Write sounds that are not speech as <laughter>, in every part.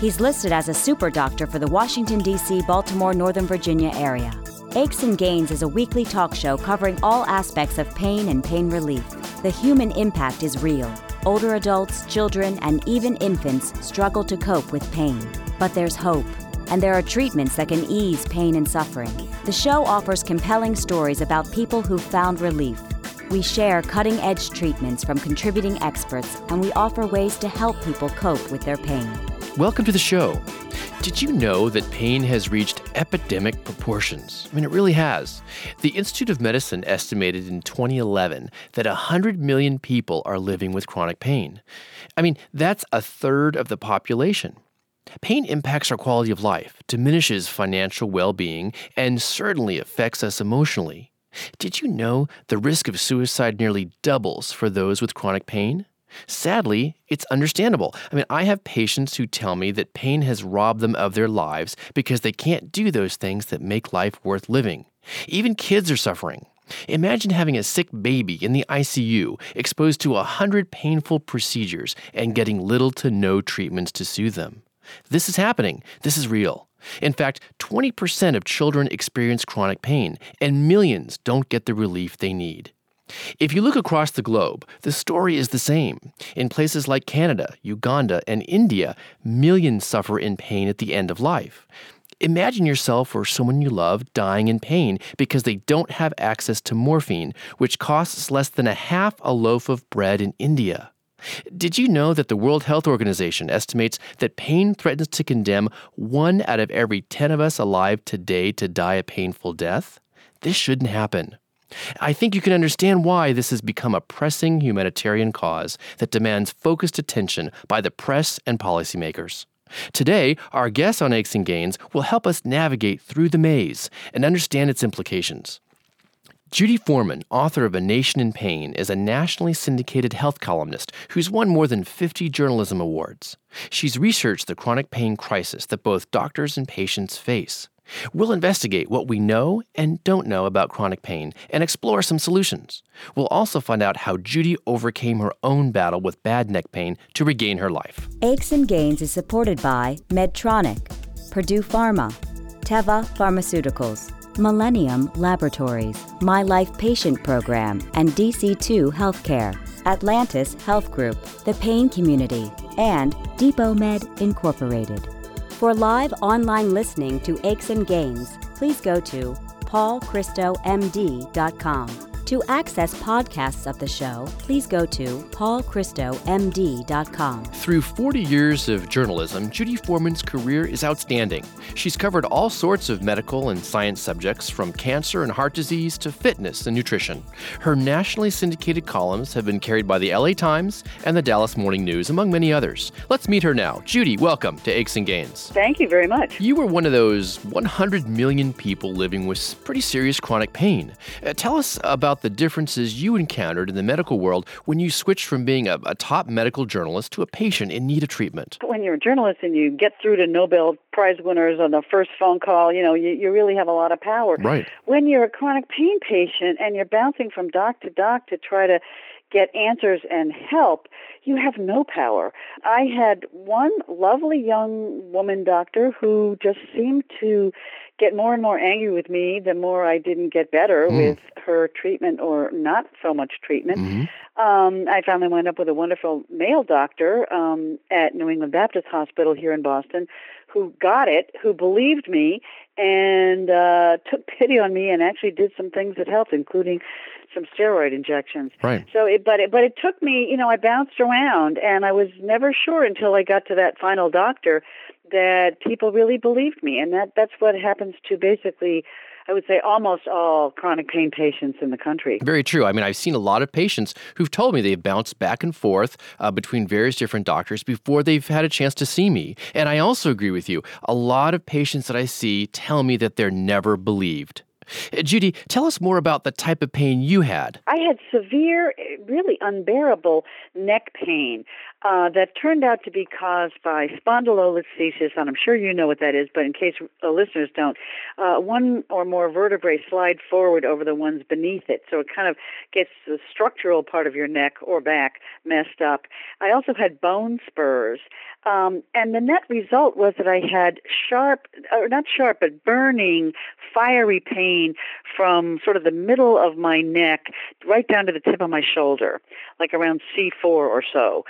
He's listed as a super doctor for the Washington, D.C., Baltimore, Northern Virginia area. Aches and Gains is a weekly talk show covering all aspects of pain and pain relief. The human impact is real. Older adults, children, and even infants struggle to cope with pain. But there's hope and there are treatments that can ease pain and suffering. The show offers compelling stories about people who found relief. We share cutting edge treatments from contributing experts, and we offer ways to help people cope with their pain. Welcome to the show. Did you know that pain has reached epidemic proportions? I mean, it really has. The Institute of Medicine estimated in 2011 that 100 million people are living with chronic pain. I mean, that's a third of the population. Pain impacts our quality of life, diminishes financial well being, and certainly affects us emotionally. Did you know the risk of suicide nearly doubles for those with chronic pain? Sadly, it's understandable. I mean, I have patients who tell me that pain has robbed them of their lives because they can't do those things that make life worth living. Even kids are suffering. Imagine having a sick baby in the ICU, exposed to a hundred painful procedures, and getting little to no treatments to soothe them. This is happening. This is real. In fact, 20% of children experience chronic pain, and millions don't get the relief they need. If you look across the globe, the story is the same. In places like Canada, Uganda, and India, millions suffer in pain at the end of life. Imagine yourself or someone you love dying in pain because they don't have access to morphine, which costs less than a half a loaf of bread in India. Did you know that the World Health Organization estimates that pain threatens to condemn one out of every 10 of us alive today to die a painful death? This shouldn't happen. I think you can understand why this has become a pressing humanitarian cause that demands focused attention by the press and policymakers. Today, our guest on Aches and Gains will help us navigate through the maze and understand its implications. Judy Foreman, author of A Nation in Pain, is a nationally syndicated health columnist who's won more than 50 journalism awards. She's researched the chronic pain crisis that both doctors and patients face. We'll investigate what we know and don't know about chronic pain and explore some solutions. We'll also find out how Judy overcame her own battle with bad neck pain to regain her life. Aches and Gains is supported by Medtronic, Purdue Pharma, Teva Pharmaceuticals. Millennium Laboratories, My Life Patient Program, and DC2 Healthcare, Atlantis Health Group, The Pain Community, and Depomed Incorporated. For live online listening to Aches and Gains, please go to paulchristomd.com. To access podcasts of the show, please go to paulchristomd.com. Through 40 years of journalism, Judy Foreman's career is outstanding. She's covered all sorts of medical and science subjects, from cancer and heart disease to fitness and nutrition. Her nationally syndicated columns have been carried by the LA Times and the Dallas Morning News, among many others. Let's meet her now. Judy, welcome to Aches and Gains. Thank you very much. You were one of those 100 million people living with pretty serious chronic pain. Uh, tell us about the differences you encountered in the medical world when you switched from being a, a top medical journalist to a patient in need of treatment. When you're a journalist and you get through to Nobel Prize winners on the first phone call, you know, you, you really have a lot of power. Right. When you're a chronic pain patient and you're bouncing from doc to doc to try to get answers and help, you have no power. I had one lovely young woman doctor who just seemed to get more and more angry with me the more I didn't get better mm. with her treatment or not so much treatment. Mm-hmm. Um, I finally wound up with a wonderful male doctor um, at New England Baptist Hospital here in Boston who got it, who believed me, and uh, took pity on me and actually did some things that helped, including some steroid injections. Right. So, it, but it, but it took me, you know, I bounced around, and I was never sure until I got to that final doctor that people really believed me, and that that's what happens to basically I would say almost all chronic pain patients in the country. Very true. I mean, I've seen a lot of patients who've told me they've bounced back and forth uh, between various different doctors before they've had a chance to see me. And I also agree with you. A lot of patients that I see tell me that they're never believed. Uh, Judy, tell us more about the type of pain you had. I had severe, really unbearable neck pain uh, that turned out to be caused by spondylolisthesis, and I'm sure you know what that is, but in case listeners don't, uh, one or more vertebrae slide forward over the ones beneath it, so it kind of gets the structural part of your neck or back messed up. I also had bone spurs, um, and the net result was that I had sharp, or not sharp, but burning, fiery pain from sort of the middle of my neck right down to the tip of my shoulder, like around C4 or so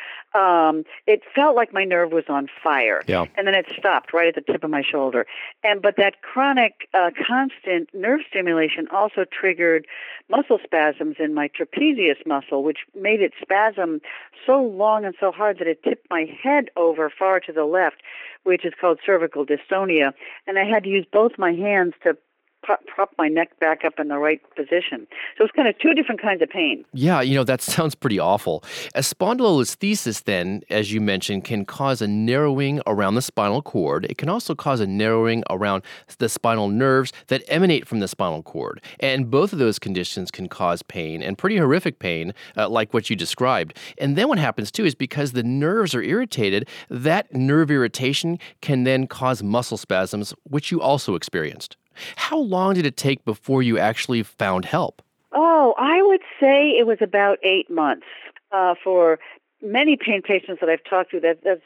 it felt like my nerve was on fire. Yeah. And then it stopped right at the tip of my shoulder. And but that chronic, uh, constant nerve stimulation also triggered muscle spasms in my trapezius muscle, which made it spasm so long and so hard that it tipped my head over far to the left, which is called cervical dystonia. And I had to use both my hands to prop my neck back up in the right position. So it's kind of two different kinds of pain. Yeah, you know, that <laughs> sounds pretty awful. A spondylolisthesis, then, as you mentioned, can cause a narrowing around the spinal cord. It can also cause a narrowing around the spinal nerves that emanate from the spinal cord. And both of those conditions can cause pain and pretty horrific pain, uh, like what you described. And then what happens too is because the nerves are irritated, that nerve irritation can then cause muscle spasms, which you also experienced. How long did it take before you actually found help? Oh, I would say it was about eight months uh, for many pain patients that I've talked to. That that's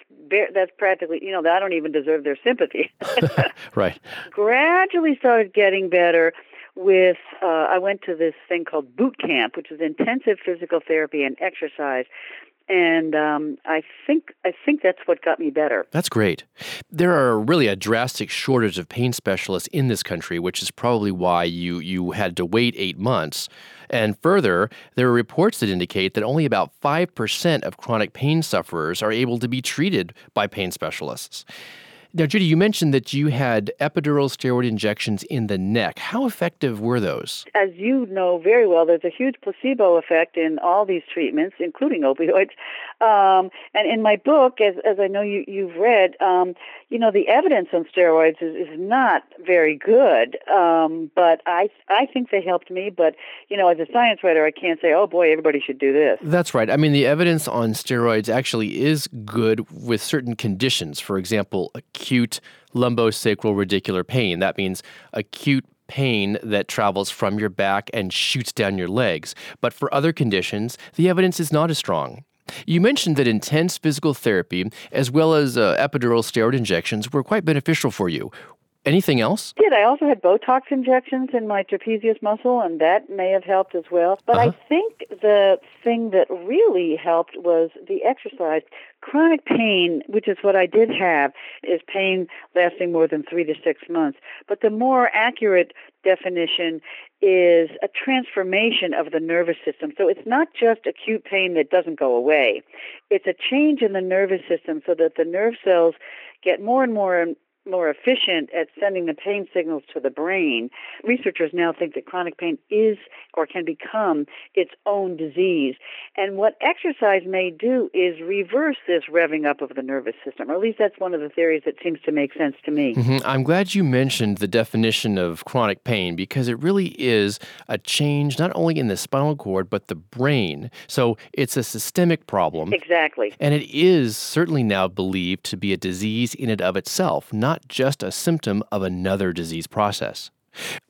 that's practically you know I don't even deserve their sympathy. <laughs> <laughs> right. Gradually started getting better. With uh, I went to this thing called boot camp, which is intensive physical therapy and exercise, and um, I think I think that's what got me better. That's great. There are really a drastic shortage of pain specialists in this country, which is probably why you you had to wait eight months. And further, there are reports that indicate that only about five percent of chronic pain sufferers are able to be treated by pain specialists. Now, Judy, you mentioned that you had epidural steroid injections in the neck. How effective were those? As you know very well, there's a huge placebo effect in all these treatments, including opioids. Um, and in my book, as, as I know you, you've read, um, you know, the evidence on steroids is, is not very good. Um, but I, I think they helped me. But, you know, as a science writer, I can't say, oh boy, everybody should do this. That's right. I mean, the evidence on steroids actually is good with certain conditions. For example, acute lumbosacral radicular pain. That means acute pain that travels from your back and shoots down your legs. But for other conditions, the evidence is not as strong. You mentioned that intense physical therapy, as well as uh, epidural steroid injections, were quite beneficial for you. Anything else? Did I also had Botox injections in my trapezius muscle, and that may have helped as well. But uh-huh. I think the thing that really helped was the exercise. Chronic pain, which is what I did have, is pain lasting more than three to six months. But the more accurate definition is a transformation of the nervous system. So it's not just acute pain that doesn't go away. It's a change in the nervous system so that the nerve cells get more and more more efficient at sending the pain signals to the brain. Researchers now think that chronic pain is or can become its own disease. And what exercise may do is reverse this revving up of the nervous system, or at least that's one of the theories that seems to make sense to me. Mm-hmm. I'm glad you mentioned the definition of chronic pain because it really is a change not only in the spinal cord but the brain. So it's a systemic problem. Exactly. And it is certainly now believed to be a disease in and of itself, not not just a symptom of another disease process.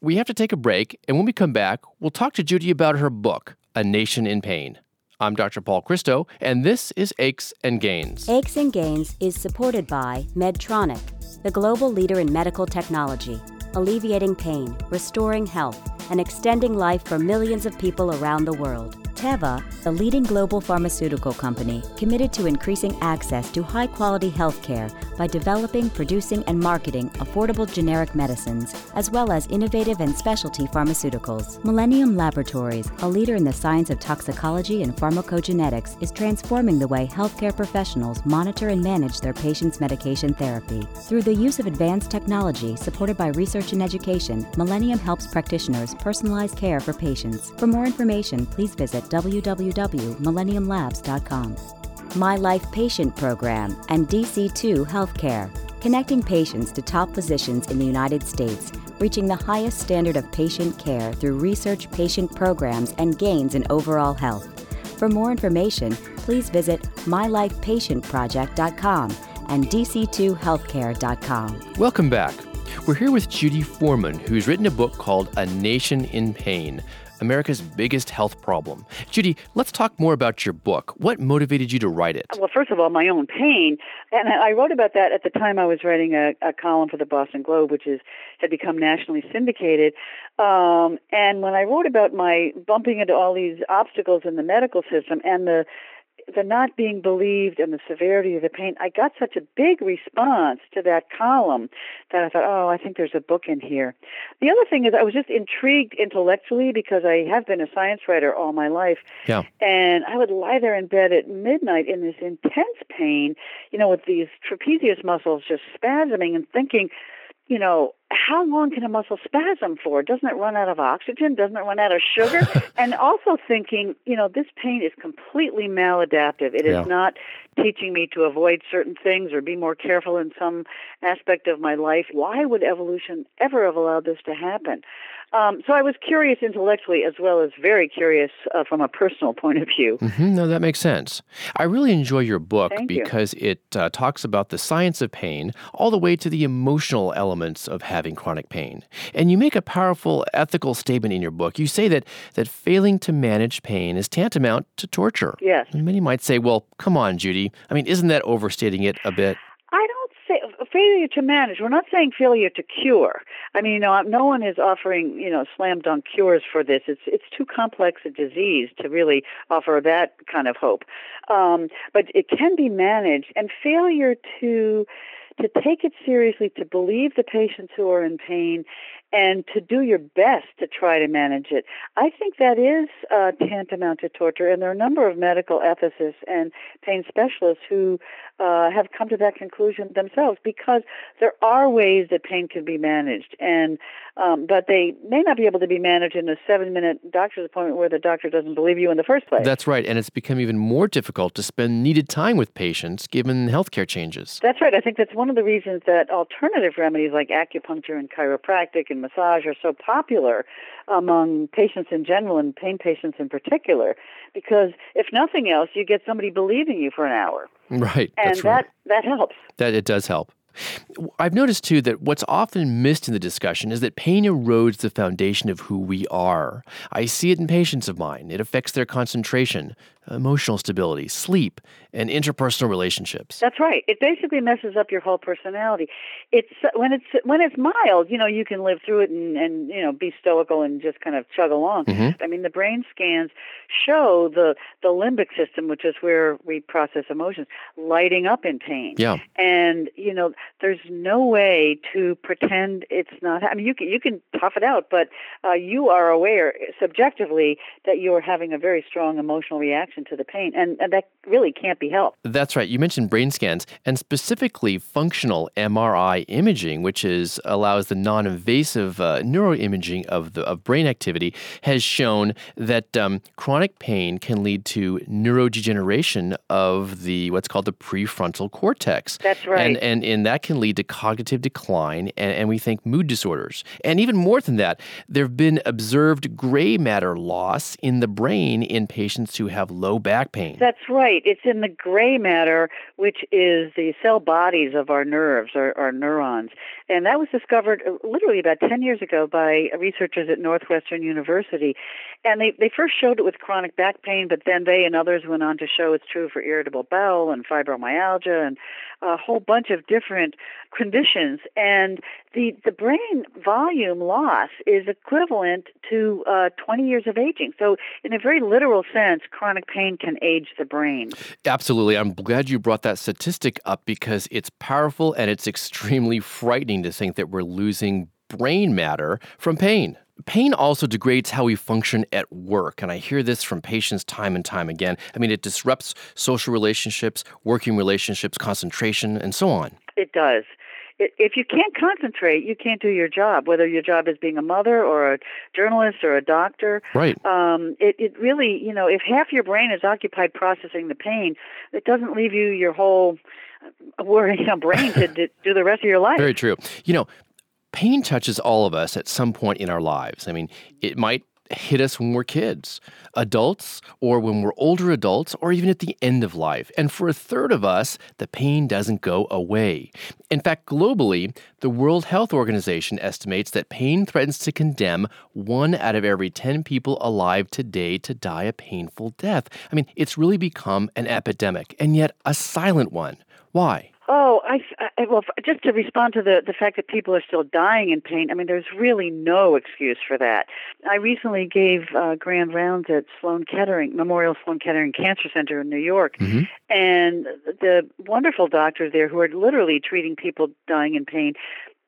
We have to take a break, and when we come back, we'll talk to Judy about her book, A Nation in Pain. I'm Dr. Paul Christo, and this is Aches and Gains. Aches and Gains is supported by Medtronic, the global leader in medical technology, alleviating pain, restoring health, and extending life for millions of people around the world. Teva, a leading global pharmaceutical company committed to increasing access to high quality healthcare by developing, producing, and marketing affordable generic medicines, as well as innovative and specialty pharmaceuticals. Millennium Laboratories, a leader in the science of toxicology and pharmacogenetics, is transforming the way healthcare professionals monitor and manage their patients' medication therapy. Through the use of advanced technology supported by research and education, Millennium helps practitioners personalize care for patients. For more information, please visit www.millenniumlabs.com. My Life Patient Program and DC2 Healthcare, connecting patients to top physicians in the United States, reaching the highest standard of patient care through research patient programs and gains in overall health. For more information, please visit mylifepatientproject.com and dc2healthcare.com. Welcome back. We're here with Judy Foreman, who's written a book called A Nation in Pain America's biggest health problem. Judy, let's talk more about your book. What motivated you to write it? Well, first of all, my own pain. And I wrote about that at the time I was writing a, a column for the Boston Globe, which is had become nationally syndicated. Um, and when I wrote about my bumping into all these obstacles in the medical system and the the not being believed and the severity of the pain, I got such a big response to that column that I thought, oh, I think there's a book in here. The other thing is, I was just intrigued intellectually because I have been a science writer all my life. Yeah. And I would lie there in bed at midnight in this intense pain, you know, with these trapezius muscles just spasming and thinking, you know, how long can a muscle spasm for? Doesn't it run out of oxygen? Doesn't it run out of sugar? <laughs> and also thinking, you know, this pain is completely maladaptive. It is Yeah. not teaching me to avoid certain things or be more careful in some aspect of my life. Why would evolution ever have allowed this to happen? Um, so I was curious intellectually as well as very curious uh, from a personal point of view. hmm no, that makes sense. I really enjoy your book Thank you. because it uh, talks about the science of pain all the way to the emotional elements of having chronic pain. And you make a powerful ethical statement in your book. You say that, that failing to manage pain is tantamount to torture. Yes. And many might say, well, come on, Judy. I mean, isn't that overstating it a bit? Failure to manage. We're not saying failure to cure. I mean, you know, no one is offering, you know, slam dunk cures for this. It's it's too complex a disease to really offer that kind of hope. Um, but it can be managed, and failure to to take it seriously, to believe the patients who are in pain, and to do your best to try to manage it. I think that is uh, tantamount to torture, and there are a number of medical ethicists and pain specialists who uh, have come to that conclusion themselves because there are ways that pain can be managed, and um, but they may not be able to be managed in a seven-minute doctor's appointment where the doctor doesn't believe you in the first place. That's right. And it's become even more difficult to spend needed time with patients given healthcare changes. That's right. I think that's one of the reasons that alternative remedies like acupuncture and chiropractic and massage are so popular among patients in general and pain patients in particular. Because if nothing else, you get somebody believing you for an hour, Right. and that's right. that that helps. That it does help. I've noticed too that what's often missed in the discussion is that pain erodes the foundation of who we are. I see it in patients of mine. It affects their concentration, emotional stability, sleep, and interpersonal relationships. That's right. It basically messes up your whole personality. It's when it's when it's mild, you know, you can live through it and and you know be stoical and just kind of chug along. Mhm. I mean, the brain scans show the the limbic system, which is where we process emotions, lighting up in pain. Yeah. And you know, there's no way to pretend it's not. I mean, you can you can tough it out, but uh, you are aware subjectively that you are having a very strong emotional reaction to the pain, and, and that really can't be helped. That's right. You mentioned brain scans and specifically functional MRI imaging, which is allows the non-invasive uh, neuroimaging of the of brain activity, has shown that um, chronic pain can lead to neurodegeneration of the what's called the prefrontal cortex. That's right. And and, and that can lead to cognitive decline and, and we think mood disorders. And even more than that, there have been observed gray matter loss in the brain in patients who have low back pain. That's right. It's in the gray matter, which is the cell bodies of our nerves, our, our neurons. And that was discovered uh, literally about 10 years ago by researchers at Northwestern University. And they, they first showed it with chronic back pain, but then they and others went on to show it's true for irritable bowel and fibromyalgia and a whole bunch of different conditions, and the the brain volume loss is equivalent to uh, 20 years of aging. So, in a very literal sense, chronic pain can age the brain. Absolutely. I'm glad you brought that statistic up because it's powerful and it's extremely frightening to think that we're losing brain matter from pain. Pain also degrades how we function at work, and I hear this from patients time and time again. I mean, it disrupts social relationships, working relationships, concentration, and so on. It does. If you can't concentrate, you can't do your job, whether your job is being a mother or a journalist or a doctor. Right. Um, it, it really, you know, if half your brain is occupied processing the pain, it doesn't leave you your whole uh, worrying brain to do the rest of your life. Very true. You know, pain touches all of us at some point in our lives. I mean, it might hit us when we're kids, adults, or when we're older adults, or even at the end of life. And for a third of us, the pain doesn't go away. In fact, globally, the World Health Organization estimates that pain threatens to condemn one out of every 10 people alive today to die a painful death. I mean, it's really become an epidemic, and yet a silent one. Why? Oh, I, I well, just to respond to the the fact that people are still dying in pain. I mean, there's really no excuse for that. I recently gave uh, grand rounds at Sloan Kettering Memorial Sloan Kettering Cancer Center in New York, mm-hmm. and the wonderful doctors there who are literally treating people dying in pain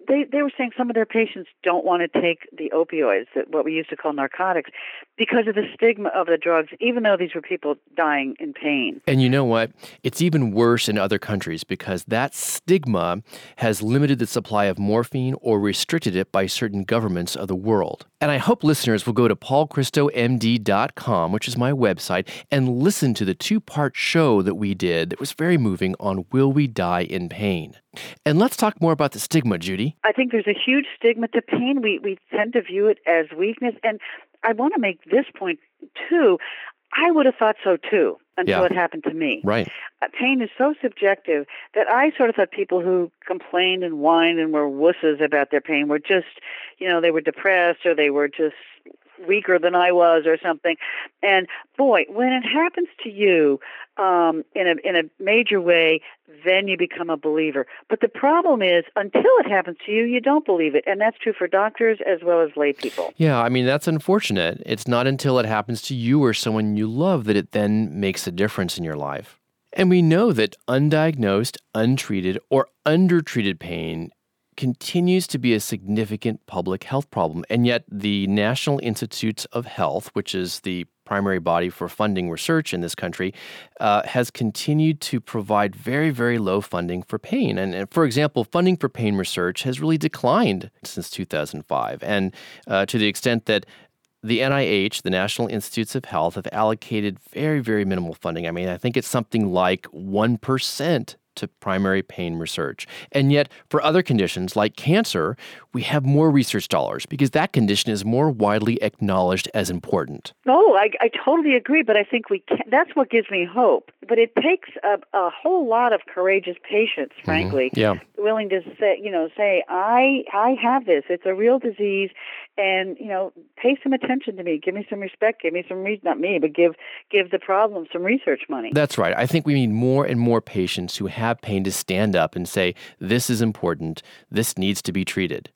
they they were saying some of their patients don't want to take the opioids, that what we used to call narcotics, because of the stigma of the drugs, even though these were people dying in pain. And you know what? It's even worse in other countries because that stigma has limited the supply of morphine or restricted it by certain governments of the world. And I hope listeners will go to paulchristomd.com, which is my website, and listen to the two part show that we did that was very moving on Will We Die in Pain? And let's talk more about the stigma, Judy. I think there's a huge stigma to pain. We, we tend to view it as weakness. And I want to make this point too. I would have thought so too until yeah. it happened to me. Right. Uh, pain is so subjective that I sort of thought people who complained and whined and were wusses about their pain were just, you know, they were depressed or they were just weaker than I was or something. And boy, when it happens to you um, in a in a major way, then you become a believer. But the problem is, until it happens to you, you don't believe it, and that's true for doctors as well as lay people. Yeah, I mean that's unfortunate. It's not until it happens to you or someone you love that it then makes a difference in your life. And we know that undiagnosed, untreated, or undertreated pain continues to be a significant public health problem. And yet, the National Institutes of Health, which is the primary body for funding research in this country, uh, has continued to provide very, very low funding for pain. And, and, for example, funding for pain research has really declined since 2005. And uh, to the extent that the NIH, the National Institutes of Health, have allocated very, very minimal funding. I mean, I think it's something like 1% to primary pain research. And yet, for other conditions like cancer, we have more research dollars because that condition is more widely acknowledged as important. Oh, I, I totally agree, but I think we can, that's what gives me hope. But it takes a, a whole lot of courageous patients, mm-hmm. frankly, mm-hmm. yeah. willing to say, you know, say, I, I have this. It's a real disease, and you know, pay some attention to me. Give me some respect. Give me some reason, not me, but give give the problem some research money. That's right. I think we need more and more patients who have pain to stand up and say, "This is important. This needs to be treated."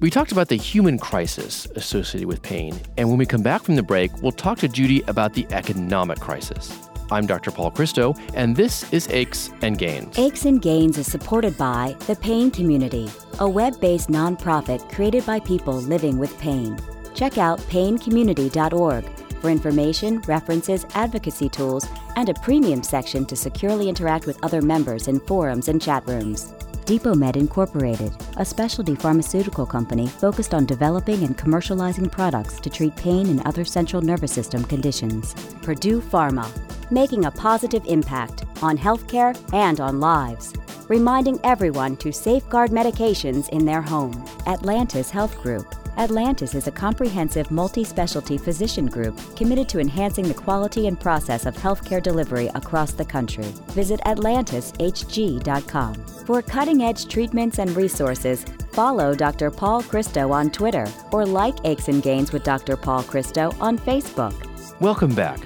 We talked about the human crisis associated with pain, and when we come back from the break, we'll talk to Judy about the economic crisis. I'm Dr. Paul Christo, and this is Aches and Gains. Aches and Gains is supported by The Pain Community, a web based nonprofit created by people living with pain. Check out paincommunity.org for information, references, advocacy tools, and a premium section to securely interact with other members in forums and chat rooms. Depomed Incorporated, a specialty pharmaceutical company focused on developing and commercializing products to treat pain and other central nervous system conditions. Purdue Pharma, making a positive impact on healthcare and on lives. Reminding everyone to safeguard medications in their home. Atlantis Health Group, Atlantis is a comprehensive multi specialty physician group committed to enhancing the quality and process of healthcare delivery across the country. Visit AtlantisHG.com. For cutting edge treatments and resources, follow Dr. Paul Christo on Twitter or like Aches and Gains with Dr. Paul Christo on Facebook. Welcome back.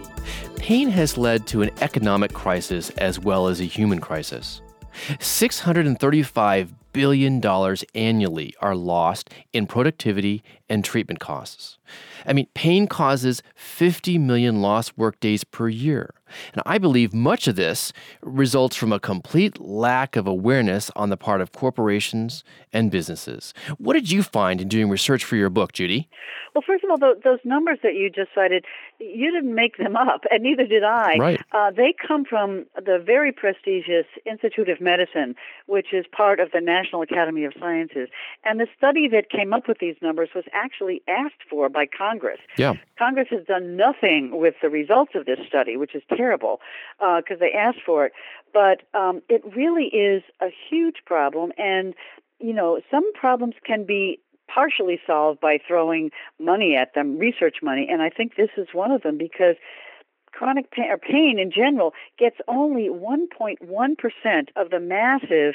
Pain has led to an economic crisis as well as a human crisis. $635 billion dollars annually are lost in productivity and treatment costs. I mean, pain causes 50 million lost workdays per year. And I believe much of this results from a complete lack of awareness on the part of corporations and businesses. What did you find in doing research for your book, Judy? Well, first of all, those numbers that you just cited, you didn't make them up, and neither did I. Right. Uh, they come from the very prestigious Institute of Medicine, which is part of the National Academy of Sciences. And the study that came up with these numbers was actually asked for by Congress. Yeah. Congress has done nothing with the results of this study, which is terrible because uh, they asked for it. But um, it really is a huge problem, and you know, some problems can be partially solved by throwing money at them, research money, and I think this is one of them because chronic pain or pain in general gets only 1.1% of the massive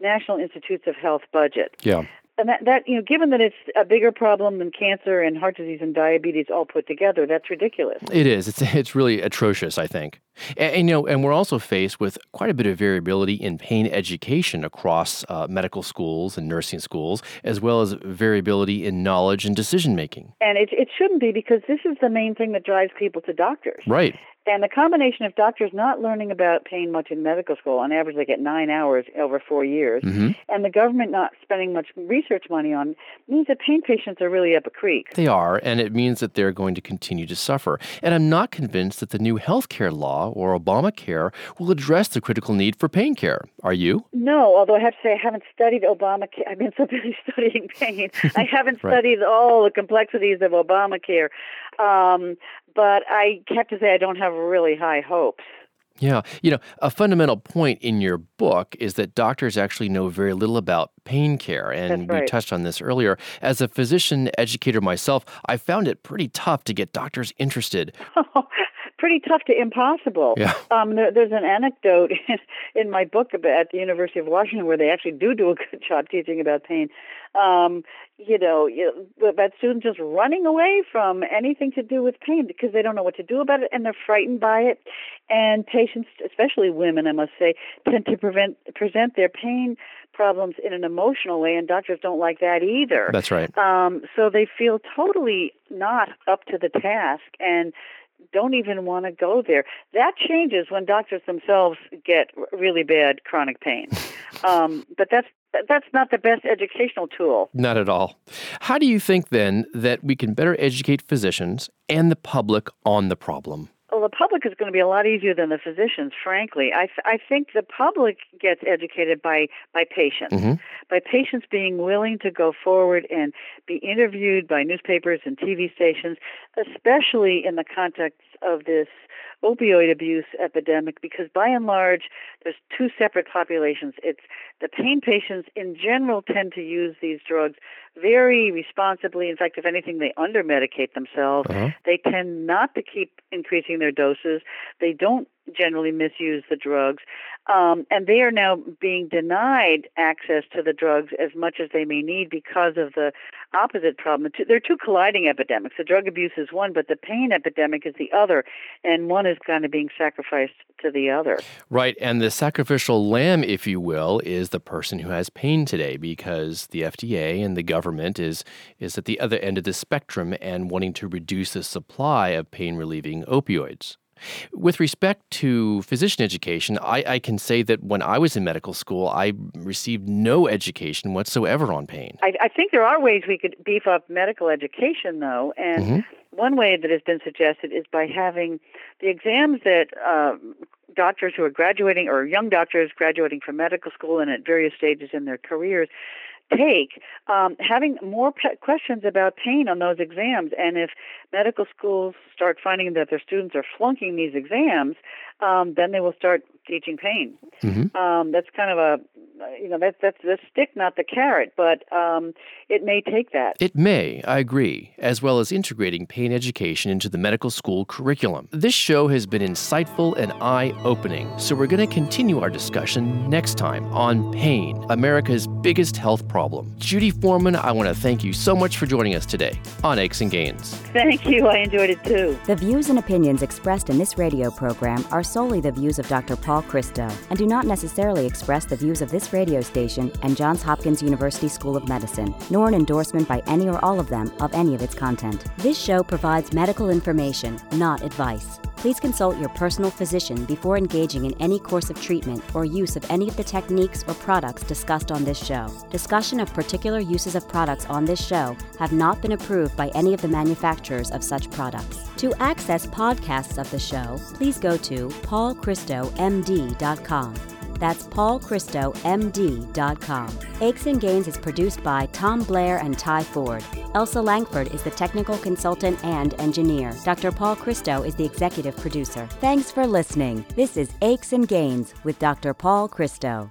National Institutes of Health budget. Yeah and that, that you know, given that it's a bigger problem than cancer and heart disease and diabetes all put together, that's ridiculous. It is. It's <laughs> it's really atrocious. I think, and, and you know, and we're also faced with quite a bit of variability in pain education across uh, medical schools and nursing schools, as well as variability in knowledge and decision making. And it it shouldn't be because this is the main thing that drives people to doctors. Right. And the combination of doctors not learning about pain much in medical school, on average they get nine hours over four years, mm-hmm. and the government not spending much research money on means that pain patients are really up a creek. They are, and it means that they're going to continue to suffer. And I'm not convinced that the new health care law or Obamacare will address the critical need for pain care. Are you? No, although I have to say I haven't studied Obamacare. I've been so <laughs> busy studying pain. I haven't <laughs> right. studied all the complexities of Obamacare. Um, but I have to say I don't have really high hopes. Yeah. You know, a fundamental point in your book is that doctors actually know very little about pain care. And right. we touched on this earlier. As a physician educator myself, I found it pretty tough to get doctors interested. <laughs> pretty tough to impossible. Yeah. Um, there, there's an anecdote <laughs> in, in my book about, at the University of Washington where they actually do do a good <laughs> job teaching about pain. Um, you know, you, about students just running away from anything to do with pain because they don't know what to do about it and they're frightened by it. And patients, especially women, I must say, tend to prevent, present their pain problems in an emotional way, and doctors don't like that either. That's right. Um, so they feel totally not up to the task, and don't even want to go there. That changes when doctors themselves get really bad chronic pain. <laughs> Um, but that's that's not the best educational tool. Not at all. How do you think then that we can better educate physicians and the public on the problem? Well, the public is going to be a lot easier than the physicians, frankly. I, th- I think the public gets educated by, by patients, mm-hmm. by patients being willing to go forward and be interviewed by newspapers and TV stations, especially in the context of this opioid abuse epidemic because by and large there's two separate populations. It's the pain patients in general tend to use these drugs very responsibly. In fact if anything they under medicate themselves. Uh-huh. they tend not to keep increasing their doses. They don't generally misuse the drugs um, and they are now being denied access to the drugs as much as they may need because of the opposite problem. There are two colliding epidemics. The drug abuse is one, but the pain epidemic is the other, and one is kind of being sacrificed to the other. Right, and the sacrificial lamb, if you will, is the person who has pain today because the FDA and the government is is at the other end of the spectrum and wanting to reduce the supply of pain relieving opioids. With respect to physician education, I, I, can say that when I was in medical school, I received no education whatsoever on pain. I, I think there are ways we could beef up medical education, though, and mm-hmm. one way that has been suggested is by having the exams that uh, doctors who are graduating or young doctors graduating from medical school and at various stages in their careers take um, having more pe- questions about pain on those exams. And if medical schools start finding that their students are flunking these exams, um, then they will start teaching pain. Mm-hmm. Um, that's kind of a you know that's that's the stick, not the carrot, but um, it may take that. It may, I agree, as well as integrating pain education into the medical school curriculum. This show has been insightful and eye-opening, so we're going to continue our discussion next time on pain, America's biggest health problem. Judy Foreman, I want to thank you so much for joining us today on Aches and Gains. Thank you. I enjoyed it too. The views and opinions expressed in this radio program are solely the views of Dr. Paul Christo and do not necessarily express the views of this radio station and Johns Hopkins University School of Medicine, nor an endorsement by any or all of them of any of its content. This show provides medical information, not advice. Please consult your personal physician before engaging in any course of treatment or use of any of the techniques or products discussed on this show. Discussion of particular uses of products on this show have not been approved by any of the manufacturers of such products. To access podcasts of the show, please go to paulchristomd.com. That's paulchristomd.com. Aches and Gains is produced by Tom Blair and Ty Ford. Elsa Langford is the technical consultant and engineer. Dr. Paul Christo is the executive producer. Thanks for listening. This is Aches and Gains with Dr. Paul Christo.